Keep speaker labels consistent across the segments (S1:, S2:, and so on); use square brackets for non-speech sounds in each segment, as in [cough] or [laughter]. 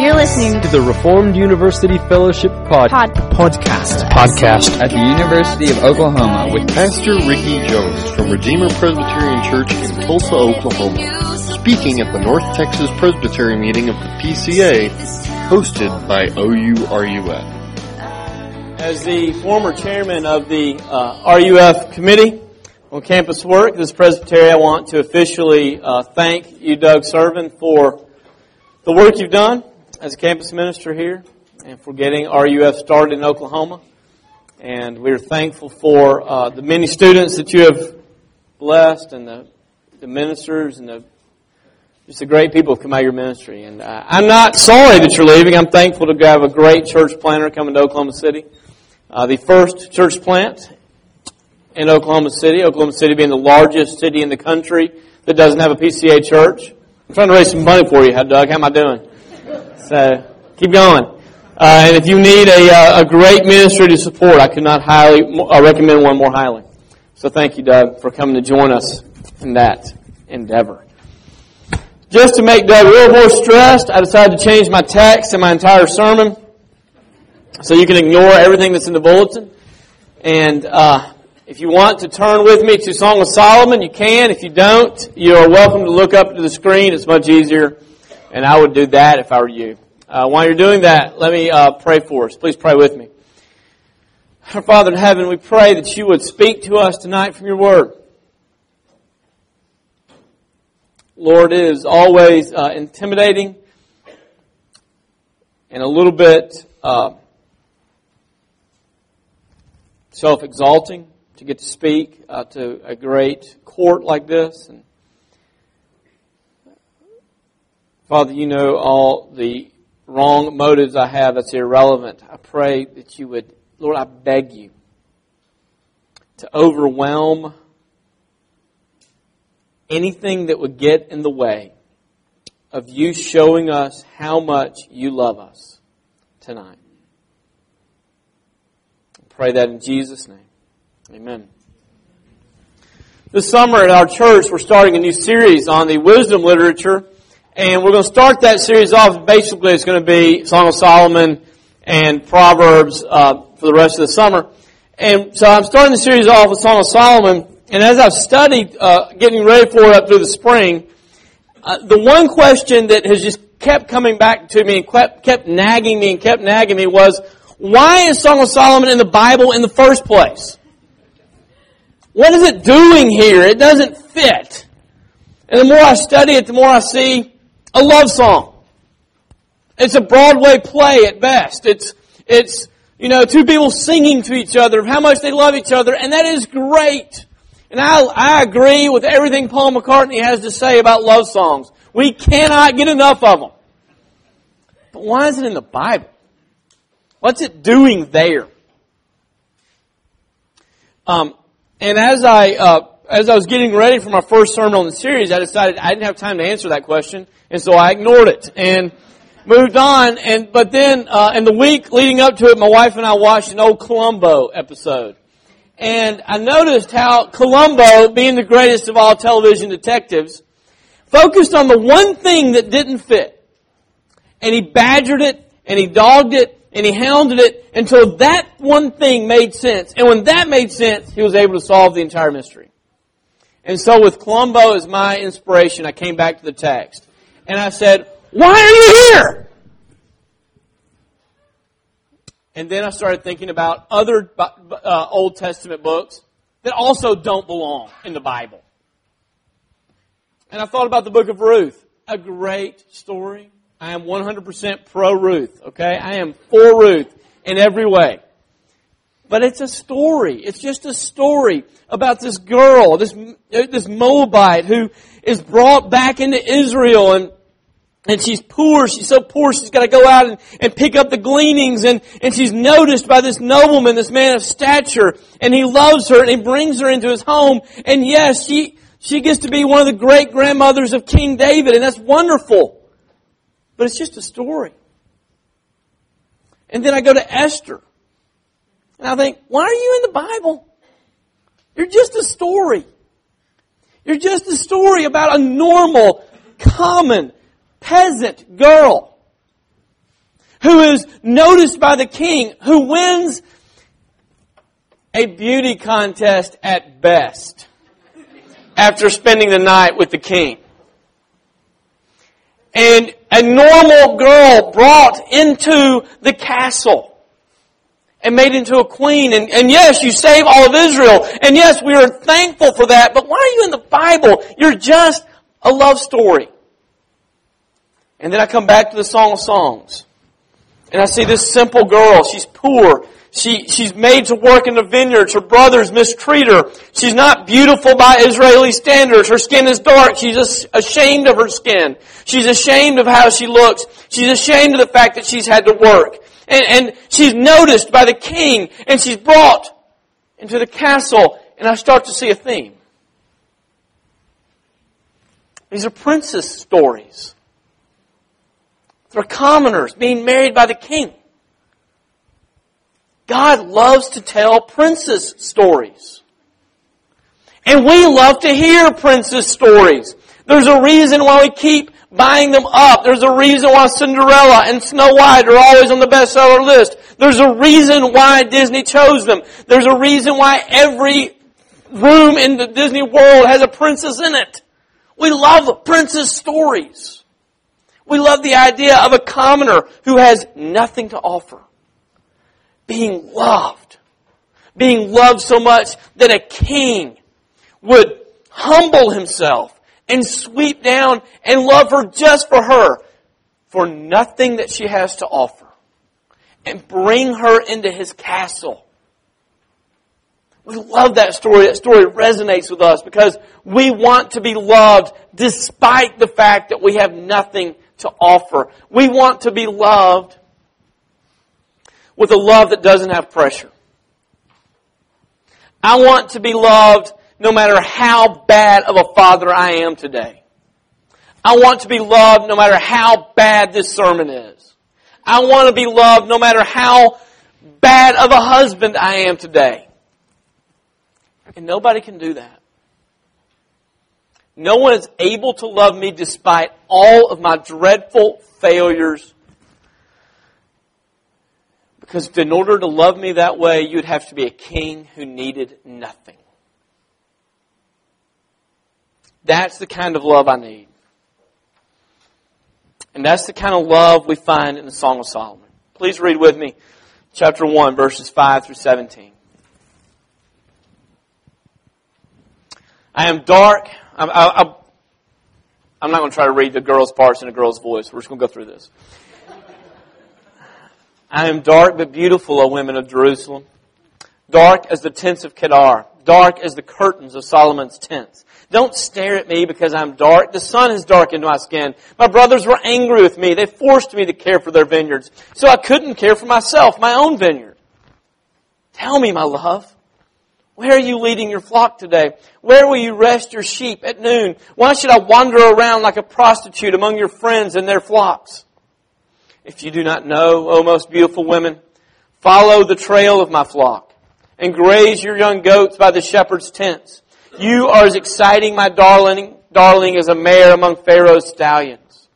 S1: You're listening
S2: to the Reformed University Fellowship Pod-
S1: Pod-
S2: Podcast. Podcast.
S3: at the University of Oklahoma with
S4: Pastor Ricky Jones from Redeemer Presbyterian Church in Tulsa, Oklahoma, speaking at the North Texas Presbytery meeting of the PCA, hosted by OURUF.
S5: As the former chairman of the uh, RUF committee on campus work, this presbytery, I want to officially uh, thank you, Doug Servin, for the work you've done as a campus minister here and for getting RUF started in Oklahoma. And we're thankful for uh, the many students that you have blessed and the, the ministers and the just the great people who come out of your ministry. And uh, I'm not sorry that you're leaving. I'm thankful to have a great church planter coming to Oklahoma City. Uh, the first church plant in Oklahoma City, Oklahoma City being the largest city in the country that doesn't have a PCA church. I'm trying to raise some money for you, Doug. How am I doing? So, keep going. Uh, and if you need a, uh, a great ministry to support, I could not highly uh, recommend one more highly. So thank you, Doug, for coming to join us in that endeavor. Just to make Doug a little more stressed, I decided to change my text and my entire sermon so you can ignore everything that's in the bulletin. And uh, if you want to turn with me to Song of Solomon, you can. If you don't, you are welcome to look up to the screen. It's much easier, and I would do that if I were you. Uh, while you're doing that, let me uh, pray for us. Please pray with me. Our Father in heaven, we pray that you would speak to us tonight from your word. Lord, it is always uh, intimidating and a little bit uh, self-exalting to get to speak uh, to a great court like this. And Father, you know all the wrong motives I have. That's irrelevant. I pray that you would, Lord, I beg you to overwhelm anything that would get in the way of you showing us how much you love us tonight. I pray that in Jesus' name. Amen. This summer at our church, we're starting a new series on the wisdom literature, and we're going to start that series off. Basically, it's going to be Song of Solomon and Proverbs uh, for the rest of the summer. And so I'm starting the series off with Song of Solomon, and as I've studied, uh, getting ready for it up through the spring, uh, the one question that has just kept coming back to me and kept, kept nagging me and kept nagging me was, why is Song of Solomon in the Bible in the first place? What is it doing here? It doesn't fit. And the more I study it, the more I see a love song. It's a Broadway play at best. It's, it's, you know, two people singing to each other of how much they love each other, and that is great. And I, I agree with everything Paul McCartney has to say about love songs. We cannot get enough of them. But why is it in the Bible? What's it doing there? Um, and as I uh, as I was getting ready for my first sermon on the series, I decided I didn't have time to answer that question, and so I ignored it and moved on. And but then uh, in the week leading up to it, my wife and I watched an old Columbo episode, and I noticed how Columbo, being the greatest of all television detectives, focused on the one thing that didn't fit, and he badgered it and he dogged it and he hounded it until that one thing made sense. And when that made sense, he was able to solve the entire mystery. And so with Columbo as my inspiration, I came back to the text. And I said, why are you here? And then I started thinking about other uh, Old Testament books that also don't belong in the Bible. And I thought about the book of Ruth. A great story. I am 100% pro Ruth, okay? I am for Ruth in every way. But it's a story. It's just a story about this girl, this, this Moabite who is brought back into Israel and and she's poor. She's so poor she's got to go out and, and pick up the gleanings and, and she's noticed by this nobleman, this man of stature, and he loves her and he brings her into his home. And yes, she, she gets to be one of the great grandmothers of King David and that's wonderful. But it's just a story. And then I go to Esther. And I think, why are you in the Bible? You're just a story. You're just a story about a normal, common, peasant girl who is noticed by the king, who wins a beauty contest at best after spending the night with the king. And a normal girl brought into the castle and made into a queen. And, and yes, you save all of Israel. And yes, we are thankful for that. But why are you in the Bible? You're just a love story. And then I come back to the Song of Songs. And I see this simple girl. She's poor. She, she's made to work in the vineyards. Her brothers mistreat her. She's not beautiful by Israeli standards. Her skin is dark. She's ashamed of her skin. She's ashamed of how she looks. She's ashamed of the fact that she's had to work. And, and she's noticed by the king and she's brought into the castle and I start to see a theme. These are princess stories. They're commoners being married by the king. God loves to tell princess stories. And we love to hear princess stories. There's a reason why we keep buying them up. There's a reason why Cinderella and Snow White are always on the bestseller list. There's a reason why Disney chose them. There's a reason why every room in the Disney world has a princess in it. We love princess stories. We love the idea of a commoner who has nothing to offer being loved. Being loved so much that a king would humble himself and sweep down and love her just for her, for nothing that she has to offer, and bring her into his castle. We love that story. That story resonates with us because we want to be loved despite the fact that we have nothing to offer. We want to be loved with a love that doesn't have pressure. I want to be loved no matter how bad of a father I am today. I want to be loved no matter how bad this sermon is. I want to be loved no matter how bad of a husband I am today. And nobody can do that. No one is able to love me despite all of my dreadful failures because in order to love me that way, you'd have to be a king who needed nothing. That's the kind of love I need. And that's the kind of love we find in the Song of Solomon. Please read with me chapter 1, verses 5 through 17. I am dark. I'm, I, I'm not going to try to read the girl's parts in a girl's voice. We're just going to go through this. I am dark but beautiful, O women of Jerusalem. Dark as the tents of Kedar. Dark as the curtains of Solomon's tents. Don't stare at me because I'm dark. The sun has darkened my skin. My brothers were angry with me. They forced me to care for their vineyards. So I couldn't care for myself, my own vineyard. Tell me, my love. Where are you leading your flock today? Where will you rest your sheep at noon? Why should I wander around like a prostitute among your friends and their flocks? If you do not know, O most beautiful women, follow the trail of my flock and graze your young goats by the shepherd's tents. You are as exciting, my darling, darling, as a mare among Pharaoh's stallions.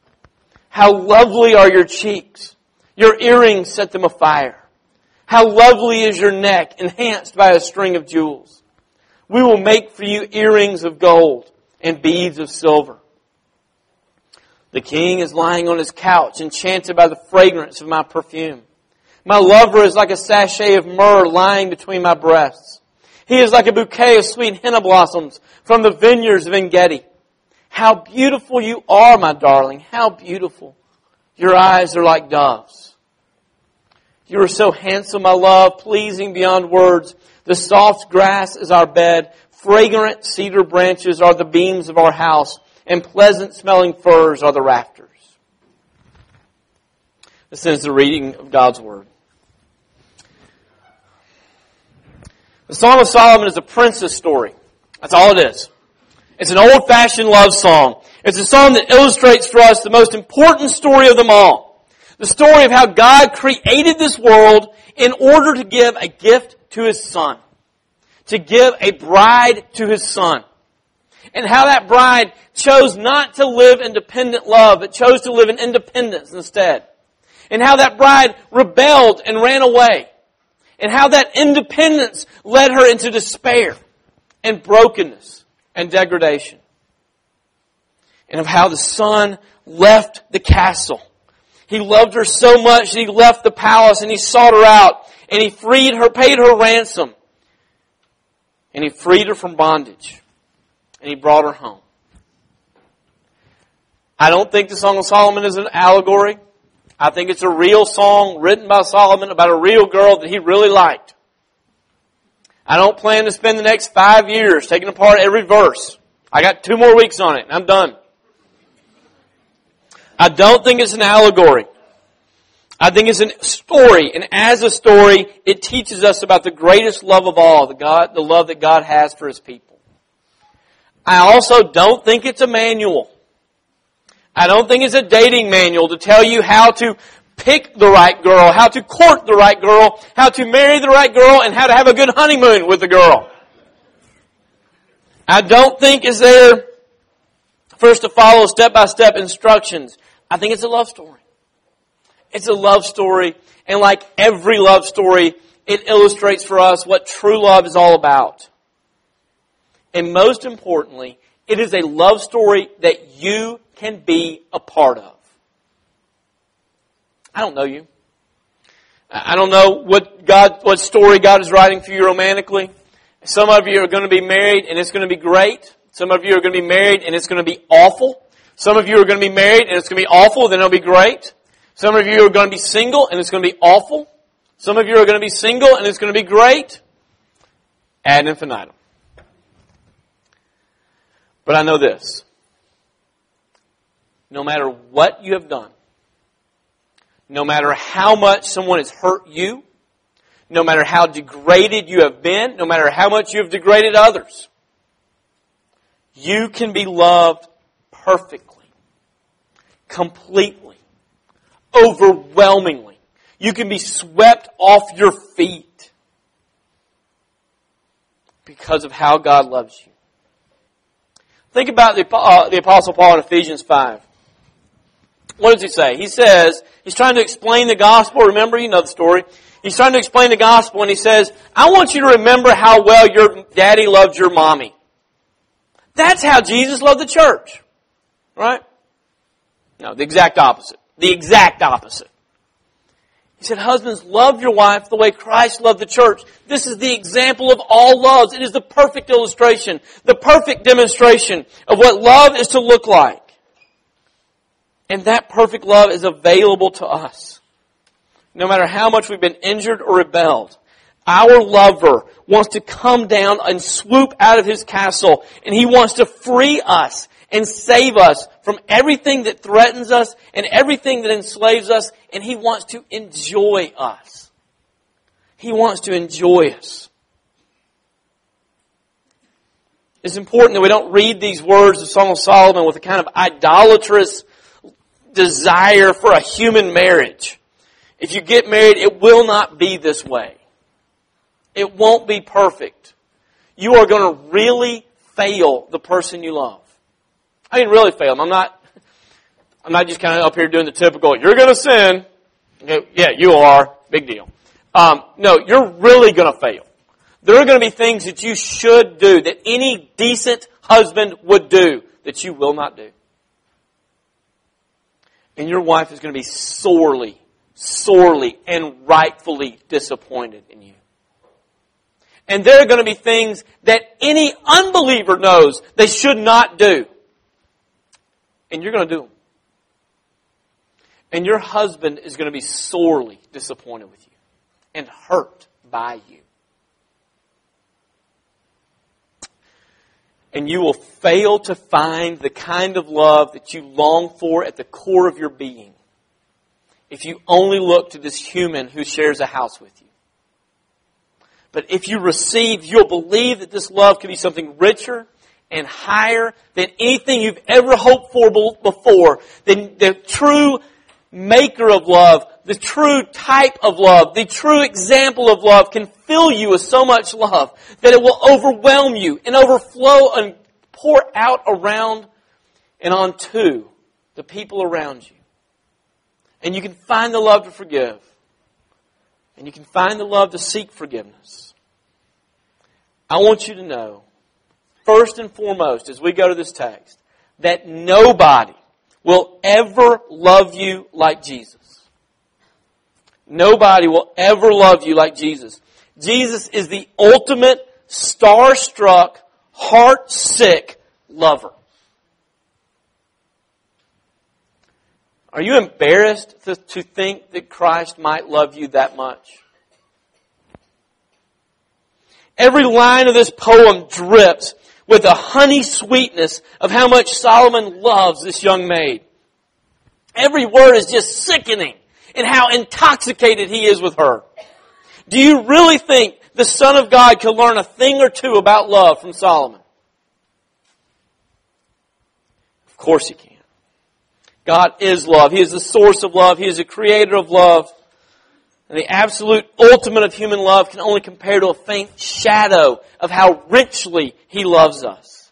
S5: How lovely are your cheeks. Your earrings set them afire. How lovely is your neck, enhanced by a string of jewels. We will make for you earrings of gold and beads of silver. The king is lying on his couch, enchanted by the fragrance of my perfume. My lover is like a sachet of myrrh lying between my breasts. He is like a bouquet of sweet henna blossoms from the vineyards of Engedi. How beautiful you are, my darling. How beautiful. Your eyes are like doves. You are so handsome, my love, pleasing beyond words. The soft grass is our bed. Fragrant cedar branches are the beams of our house and pleasant smelling firs are the rafters. This is the reading of God's Word. The Song of Solomon is a princess story. That's all it is. It's an old fashioned love song. It's a song that illustrates for us the most important story of them all. The story of how God created this world in order to give a gift to His Son. To give a bride to His Son and how that bride chose not to live in dependent love, but chose to live in independence instead. and how that bride rebelled and ran away, and how that independence led her into despair and brokenness and degradation, and of how the son left the castle. He loved her so much that he left the palace and he sought her out and he freed her, paid her ransom, and he freed her from bondage and he brought her home. I don't think the Song of Solomon is an allegory. I think it's a real song written by Solomon about a real girl that he really liked. I don't plan to spend the next five years taking apart every verse. I got two more weeks on it and I'm done. I don't think it's an allegory. I think it's a story, and as a story, it teaches us about the greatest love of all, the God, the love that God has for His people. I also don't think it's a manual. I don't think it's a dating manual to tell you how to pick the right girl, how to court the right girl, how to marry the right girl, and how to have a good honeymoon with the girl. I don't think it's there first to follow step by step instructions. I think it's a love story. It's a love story, and like every love story, it illustrates for us what true love is all about. And most importantly, it is a love story that you can be a part of. I don't know you. I don't know what God, what story God is writing for you romantically. Some of you are going to be married and it's going to be great. Some of you are going to be married and it's going to be awful. Some of you are going to be married and it's going to be awful, then it'll be great. Some of you are going to be single and it's going to be awful. Some of you are going to be single and it's going to be great. Ad infinitum. But I know this. No matter what you have done, no matter how much someone has hurt you, no matter how degraded you have been, no matter how much you have degraded others, you can be loved perfectly, completely, overwhelmingly. You can be swept off your feet because of how God loves you. Think about the, uh, the Apostle Paul in Ephesians 5. What does he say? He says, he's trying to explain the gospel. Remember, you know the story. He's trying to explain the gospel and he says, I want you to remember how well your daddy loved your mommy. That's how Jesus loved the church. Right? No, the exact opposite. The exact opposite. He said, husbands, love your wife the way Christ loved the church. This is the example of all loves. It is the perfect illustration, the perfect demonstration of what love is to look like. And that perfect love is available to us. No matter how much we've been injured or rebelled, our lover wants to come down and swoop out of his castle and he wants to free us and save us from everything that threatens us and everything that enslaves us and he wants to enjoy us. He wants to enjoy us. It's important that we don't read these words of Song of Solomon with a kind of idolatrous desire for a human marriage. If you get married, it will not be this way. It won't be perfect. You are going to really fail the person you love. I mean, really fail them. I'm not, I'm not just kind of up here doing the typical, you're going to sin. Yeah, you are. Big deal. Um, no, you're really going to fail. There are going to be things that you should do, that any decent husband would do, that you will not do. And your wife is going to be sorely, sorely, and rightfully disappointed in you. And there are going to be things that any unbeliever knows they should not do. And you're going to do them. And your husband is going to be sorely disappointed with you and hurt by you. And you will fail to find the kind of love that you long for at the core of your being if you only look to this human who shares a house with you. But if you receive, you'll believe that this love can be something richer and higher than anything you've ever hoped for before. Than the true maker of love, the true type of love, the true example of love can fill you with so much love that it will overwhelm you and overflow and pour out around and onto the people around you. And you can find the love to forgive. And you can find the love to seek forgiveness. I want you to know, first and foremost, as we go to this text, that nobody will ever love you like Jesus. Nobody will ever love you like Jesus. Jesus is the ultimate star-struck, heart-sick lover. Are you embarrassed to, to think that Christ might love you that much? Every line of this poem drips with a honey sweetness of how much Solomon loves this young maid. Every word is just sickening in how intoxicated he is with her. Do you really think the Son of God could learn a thing or two about love from Solomon? Of course he can. God is love. He is the source of love. He is the creator of love. And the absolute ultimate of human love can only compare to a faint shadow of how richly He loves us.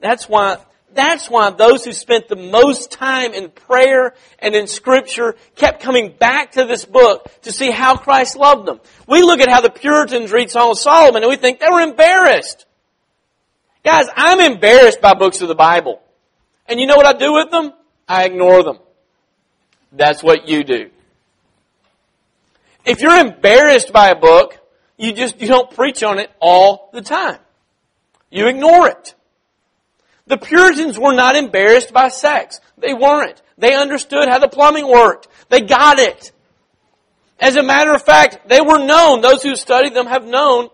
S5: That's why, that's why those who spent the most time in prayer and in scripture kept coming back to this book to see how Christ loved them. We look at how the Puritans read Song of Solomon and we think they were embarrassed. Guys, I'm embarrassed by books of the Bible. And you know what I do with them? I ignore them. That's what you do. If you're embarrassed by a book, you just, you don't preach on it all the time. You ignore it. The Puritans were not embarrassed by sex. They weren't. They understood how the plumbing worked. They got it. As a matter of fact, they were known, those who studied them have known,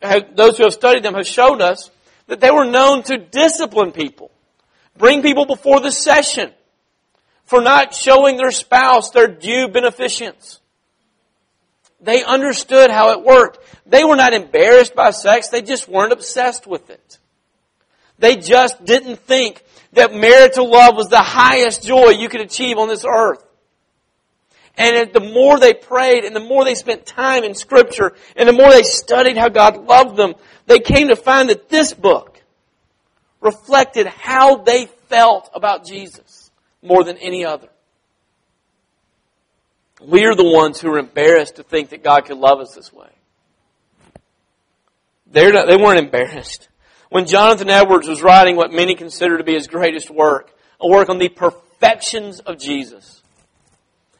S5: have, those who have studied them have shown us that they were known to discipline people. Bring people before the session for not showing their spouse their due beneficence. They understood how it worked. They were not embarrassed by sex. They just weren't obsessed with it. They just didn't think that marital love was the highest joy you could achieve on this earth. And the more they prayed and the more they spent time in scripture and the more they studied how God loved them, they came to find that this book reflected how they felt about Jesus more than any other. We are the ones who are embarrassed to think that God could love us this way. They're not, they weren't embarrassed. When Jonathan Edwards was writing what many consider to be his greatest work, a work on the perfections of Jesus,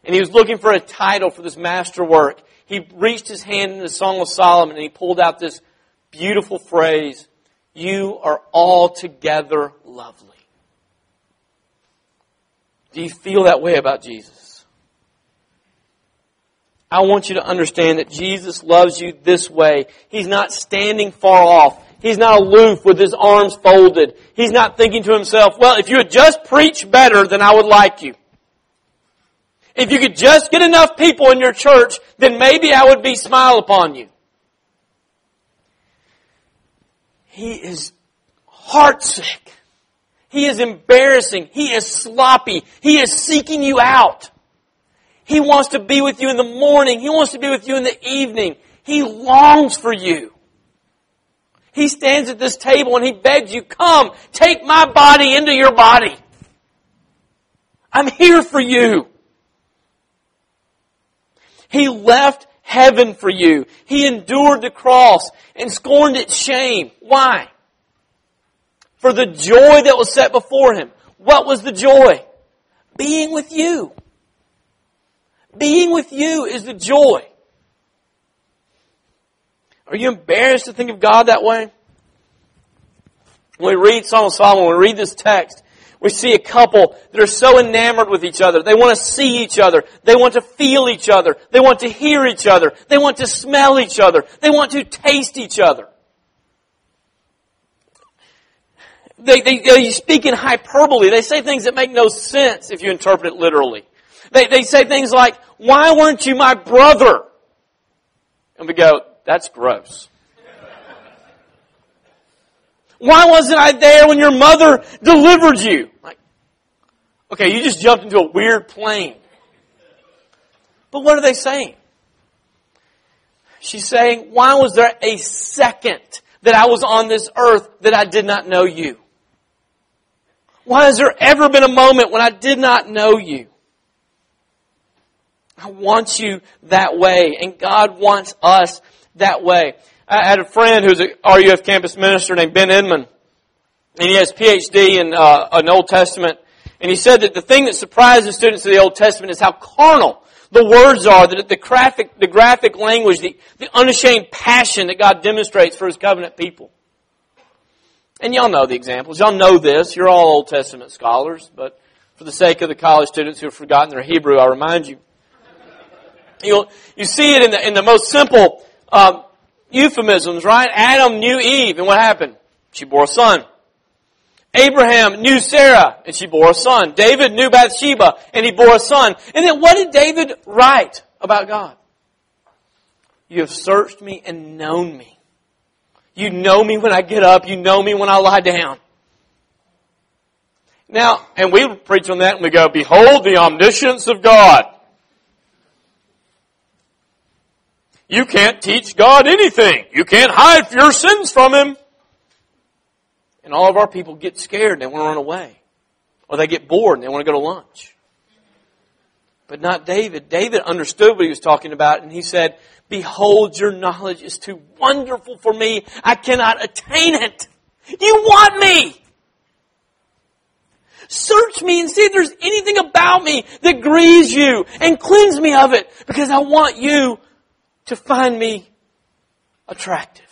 S5: and he was looking for a title for this master work, he reached his hand in the Song of Solomon and he pulled out this beautiful phrase, You are altogether lovely. Do you feel that way about Jesus? I want you to understand that Jesus loves you this way. He's not standing far off. He's not aloof with his arms folded. He's not thinking to himself, well, if you would just preach better, then I would like you. If you could just get enough people in your church, then maybe I would be smile upon you. He is heartsick. He is embarrassing. He is sloppy. He is seeking you out. He wants to be with you in the morning. He wants to be with you in the evening. He longs for you. He stands at this table and he begs you, come, take my body into your body. I'm here for you. He left heaven for you. He endured the cross and scorned its shame. Why? For the joy that was set before him. What was the joy? Being with you. Being with you is the joy. Are you embarrassed to think of God that way? When we read Song of Solomon, when we read this text, we see a couple that are so enamored with each other. They want to see each other. They want to feel each other. They want to hear each other. They want to smell each other. They want to taste each other. They, they, they speak in hyperbole. They say things that make no sense if you interpret it literally. They, they say things like, why weren't you my brother? And we go, that's gross. [laughs] Why wasn't I there when your mother delivered you? Like, okay, you just jumped into a weird plane. But what are they saying? She's saying, why was there a second that I was on this earth that I did not know you? Why has there ever been a moment when I did not know you? I want you that way. And God wants us that way. I had a friend who's a RUF campus minister named Ben Edmond. And he has PhD in uh, an Old Testament. And he said that the thing that surprises students of the Old Testament is how carnal the words are, that the graphic, the graphic language, the, the unashamed passion that God demonstrates for His covenant people. And y'all know the examples. Y'all know this. You're all Old Testament scholars, but for the sake of the college students who have forgotten their Hebrew, I'll remind you. You'll, you see it in the, in the most simple um, euphemisms, right? Adam knew Eve, and what happened? She bore a son. Abraham knew Sarah, and she bore a son. David knew Bathsheba, and he bore a son. And then what did David write about God? You have searched me and known me. You know me when I get up. You know me when I lie down. Now, and we preach on that and we go, behold the omniscience of God. You can't teach God anything. You can't hide your sins from Him. And all of our people get scared and they want to run away. Or they get bored and they want to go to lunch. But not David. David understood what he was talking about and he said, Behold, your knowledge is too wonderful for me. I cannot attain it. You want me. Search me and see if there's anything about me that grieves you and cleanse me of it because I want you to find me attractive.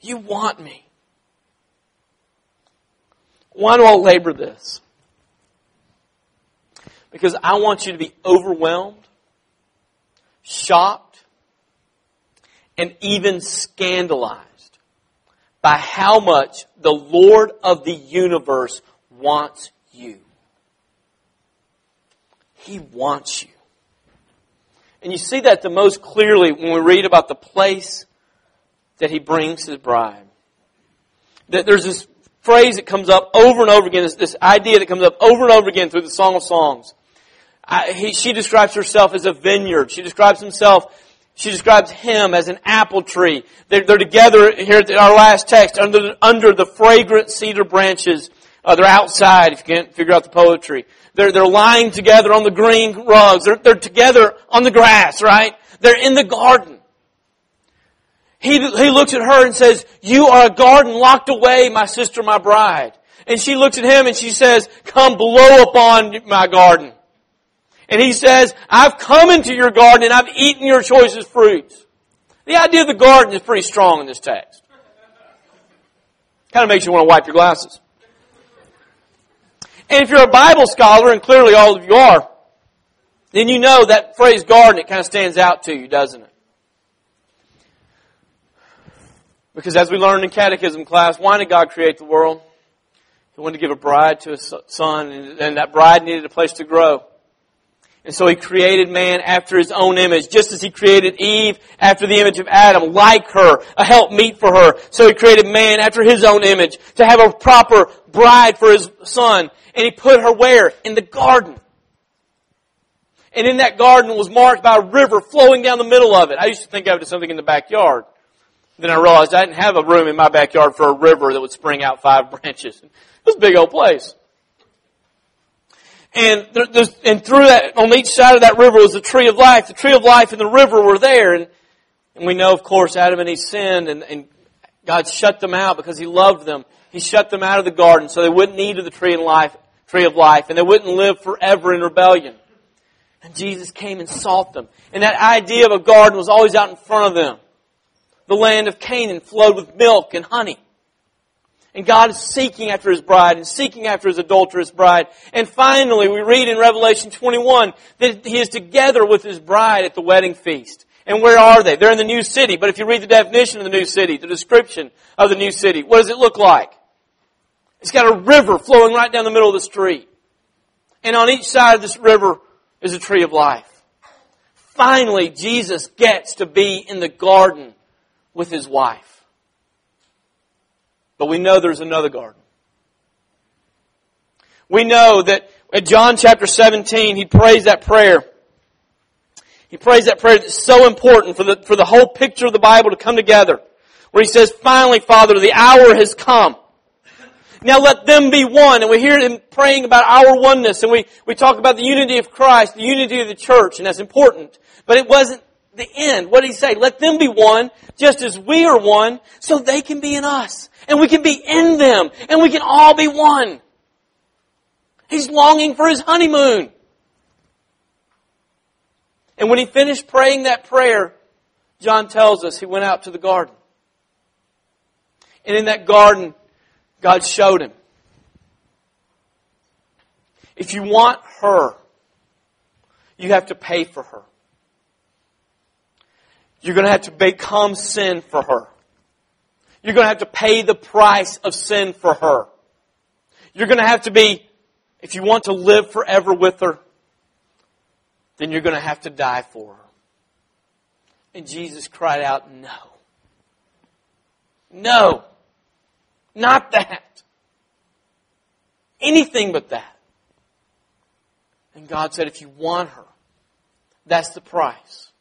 S5: You want me. Why do I labor this? Because I want you to be overwhelmed, shocked, and even scandalized by how much the Lord of the universe wants you. He wants you. And you see that the most clearly when we read about the place that he brings his bride. That there's this phrase that comes up over and over again, this, this idea that comes up over and over again through the Song of Songs. I, he, she describes herself as a vineyard. She describes himself, she describes him as an apple tree. They're, they're together here at our last text under, under the fragrant cedar branches. Uh, they're outside if you can't figure out the poetry. They're, they're lying together on the green rugs. They're, they're together on the grass, right? They're in the garden. He, he looks at her and says, you are a garden locked away, my sister, my bride. And she looks at him and she says, come blow upon my garden. And he says, I've come into your garden and I've eaten your choicest fruits. The idea of the garden is pretty strong in this text. Kind of makes you want to wipe your glasses. And if you're a Bible scholar, and clearly all of you are, then you know that phrase garden, it kind of stands out to you, doesn't it? Because as we learned in catechism class, why did God create the world? He wanted to give a bride to his son, and that bride needed a place to grow. And so he created man after his own image, just as he created Eve after the image of Adam, like her, a help meet for her. So he created man after his own image, to have a proper bride for his son. And he put her where? In the garden. And in that garden was marked by a river flowing down the middle of it. I used to think of it as something in the backyard. Then I realized I didn't have a room in my backyard for a river that would spring out five [laughs] branches. It was a big old place. And, and through that, on each side of that river was the tree of life. The tree of life and the river were there. And, and we know, of course, Adam and Eve sinned and, and God shut them out because He loved them. He shut them out of the garden so they wouldn't eat of the tree of life, tree of life, and they wouldn't live forever in rebellion. And Jesus came and sought them. And that idea of a garden was always out in front of them. The land of Canaan flowed with milk and honey. And God is seeking after His bride and seeking after His adulterous bride. And finally, we read in Revelation 21 that He is together with His bride at the wedding feast. And where are they? They're in the new city. But if you read the definition of the new city, the description of the new city, what does it look like? It's got a river flowing right down the middle of the street. And on each side of this river is a tree of life. Finally, Jesus gets to be in the garden with His wife. But we know there's another garden. We know that in John chapter 17, he prays that prayer. He prays that prayer that's so important for the, for the whole picture of the Bible to come together. Where he says, finally, Father, the hour has come. Now let them be one. And we hear him praying about our oneness and we, we talk about the unity of Christ, the unity of the church, and that's important. But it wasn't the end. What did he say? Let them be one, just as we are one, so they can be in us. And we can be in them. And we can all be one. He's longing for his honeymoon. And when he finished praying that prayer, John tells us he went out to the garden. And in that garden, God showed him. If you want her, you have to pay for her. You're going to have to become sin for her. You're going to have to pay the price of sin for her. You're going to have to be, if you want to live forever with her, then you're going to have to die for her. And Jesus cried out, No. No. Not that. Anything but that. And God said, if you want her, that's the price.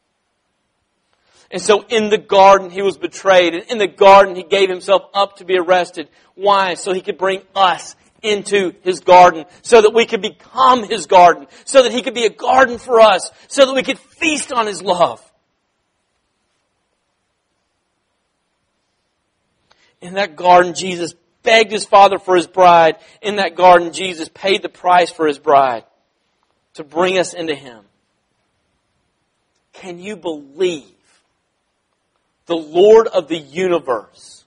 S5: And so in the garden, he was betrayed. And in the garden, he gave himself up to be arrested. Why? So he could bring us into his garden. So that we could become his garden. So that he could be a garden for us. So that we could feast on his love. In that garden, Jesus begged his father for his bride. In that garden, Jesus paid the price for his bride to bring us into him. Can you believe the Lord of the universe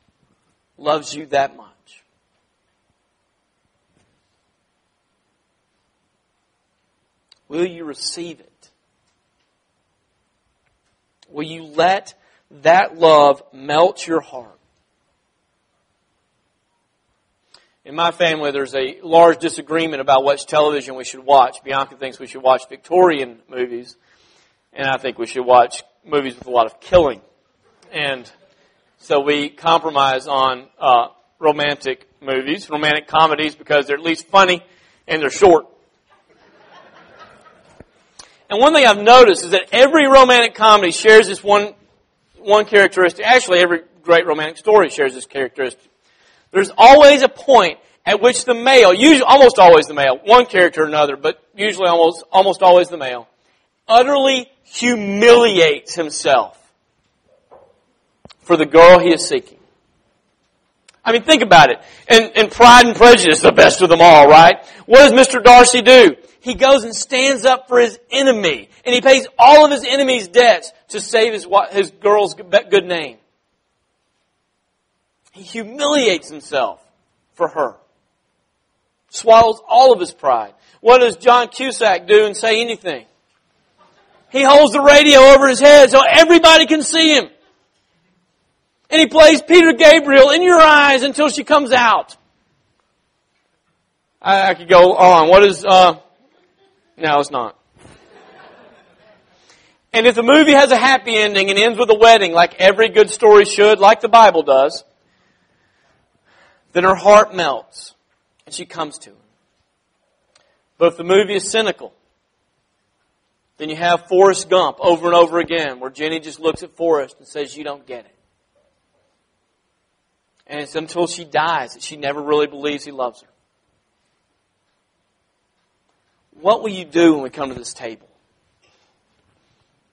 S5: loves you that much? Will you receive it? Will you let that love melt your heart? In my family, there's a large disagreement about which television we should watch. Bianca thinks we should watch Victorian movies, and I think we should watch movies with a lot of killing. And so we compromise on uh, romantic movies, romantic comedies, because they're at least funny and they're short. And one thing I've noticed is that every romantic comedy shares this one, one characteristic. Actually, every great romantic story shares this characteristic. There's always a point at which the male, usually, almost always the male, one character or another, but usually almost, almost always the male, utterly humiliates himself for the girl he is seeking. I mean, think about it. And, and Pride and Prejudice, the best of them all, right? What does Mr. Darcy do? He goes and stands up for his enemy, and he pays all of his enemy's debts to save his, his girl's good name. He humiliates himself for her. Swallows all of his pride. What does John Cusack do and say anything? He holds the radio over his head so everybody can see him. And he plays Peter Gabriel in your eyes until she comes out. I, I could go on. What is, uh, no, it's not. And if the movie has a happy ending and ends with a wedding, like every good story should, like the Bible does, then her heart melts and she comes to him. But if the movie is cynical, then you have Forrest Gump over and over again, where Jenny just looks at Forrest and says, You don't get it. And it's until she dies that she never really believes he loves her. What will you do when we come to this table?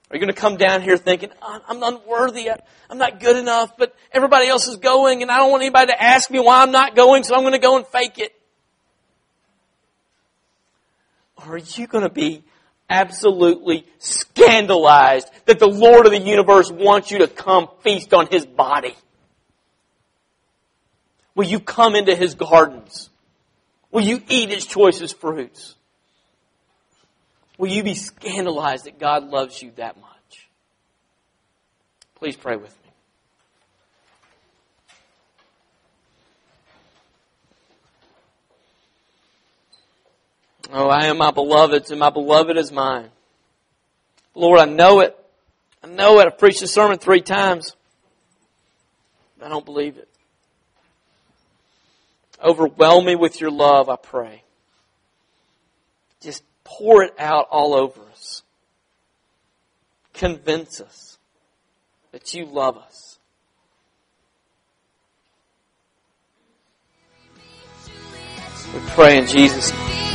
S5: Are you going to come down here thinking, I'm unworthy, I'm not good enough, but everybody else is going and I don't want anybody to ask me why I'm not going, so I'm going to go and fake it? Or are you going to be absolutely scandalized that the Lord of the universe wants you to come feast on His body? Will you come into His gardens? Will you eat His choicest fruits? Will you be scandalized that God loves you that much? Please pray with me. Oh, I am my beloved's, and my beloved is mine. Lord, I know it. I know it. I've preached the sermon three times. I don't believe it. Overwhelm me with your love, I pray. Just pour it out all over us. Convince us that you love us. We pray in Jesus' name.